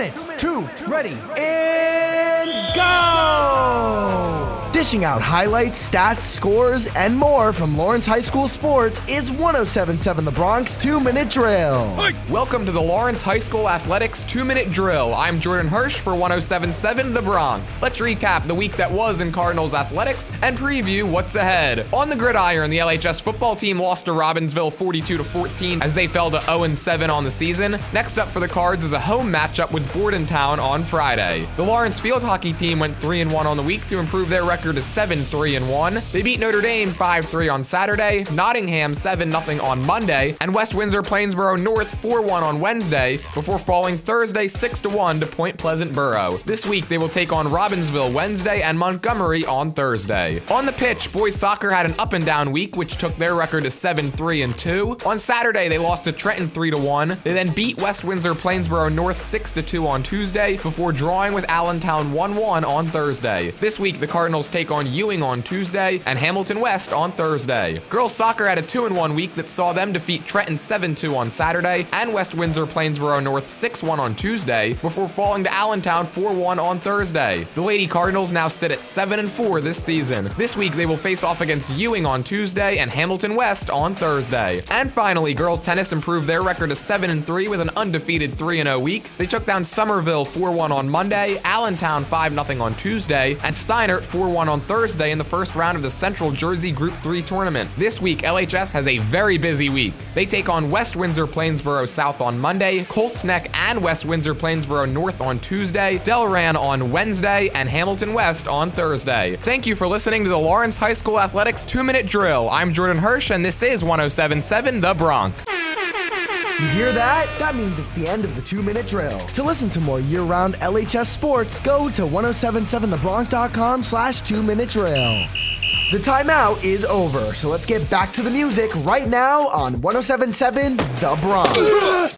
minutes, two, ready, and go! Dishing out highlights, stats, scores, and more from Lawrence High School Sports is 1077 The Bronc Two Minute Drill. Welcome to the Lawrence High School Athletics 2 Minute Drill. I'm Jordan Hirsh for 1077 The Bronc. Let's recap the week that was in Cardinals athletics and preview what's ahead. On the gridiron, the LHS football team lost to Robbinsville 42 to 14 as they fell to 0 7 on the season. Next up for the Cards is a home matchup with Bordentown on Friday. The Lawrence field hockey team went 3 1 on the week to improve their record to 7 3 1. They beat Notre Dame 5 3 on Saturday, Nottingham 7 0 on Monday, and West Windsor Plainsboro North 4 1 on Wednesday before falling Thursday 6 1 to Point Pleasant Borough. This week they will take on Robbinsville Wednesday and Montgomery on Thursday. On the pitch, boys soccer had an up and down week, which took their record to 7 3 and 2. On Saturday, they lost to Trenton 3 1. They then beat West Windsor Plainsboro North 6 2 on Tuesday before drawing with Allentown 1 1 on Thursday. This week, the Cardinals take on Ewing on Tuesday and Hamilton West on Thursday. Girls soccer had a 2 1 week that saw them defeat Trenton 7 2 on Saturday and West Windsor Plainsboro North 6 1 on Tuesday before falling to Allentown 4 1 on Thursday. The Lady Cardinals now sit at 7 4 this season. This week, they will face off against Ewing on Tuesday and Hamilton West on Thursday. And finally, girls tennis improved their record to 7 3 with an undefeated 3 0 week. They took down Somerville 4 1 on Monday, Allentown 5 0 on Tuesday, and Steinert 4 1 on Thursday in the first round of the Central Jersey Group 3 tournament. This week, LHS has a very busy week. They take on West Windsor Plainsboro South on Monday, Colts Neck and West Windsor Plainsboro North on Tuesday, Delran on Wednesday, and Hamilton West on Thursday. Thank you for listening to the Lawrence High School Athletics 2 Minute Drill. I'm Jordan Hirsh, and this is 1077 The Bronc. You hear that? That means it's the end of the two minute drill. To listen to more year round LHS sports, go to 1077thebronc.com slash two minute drill. The timeout is over, so let's get back to the music right now on 1077 The Bronc.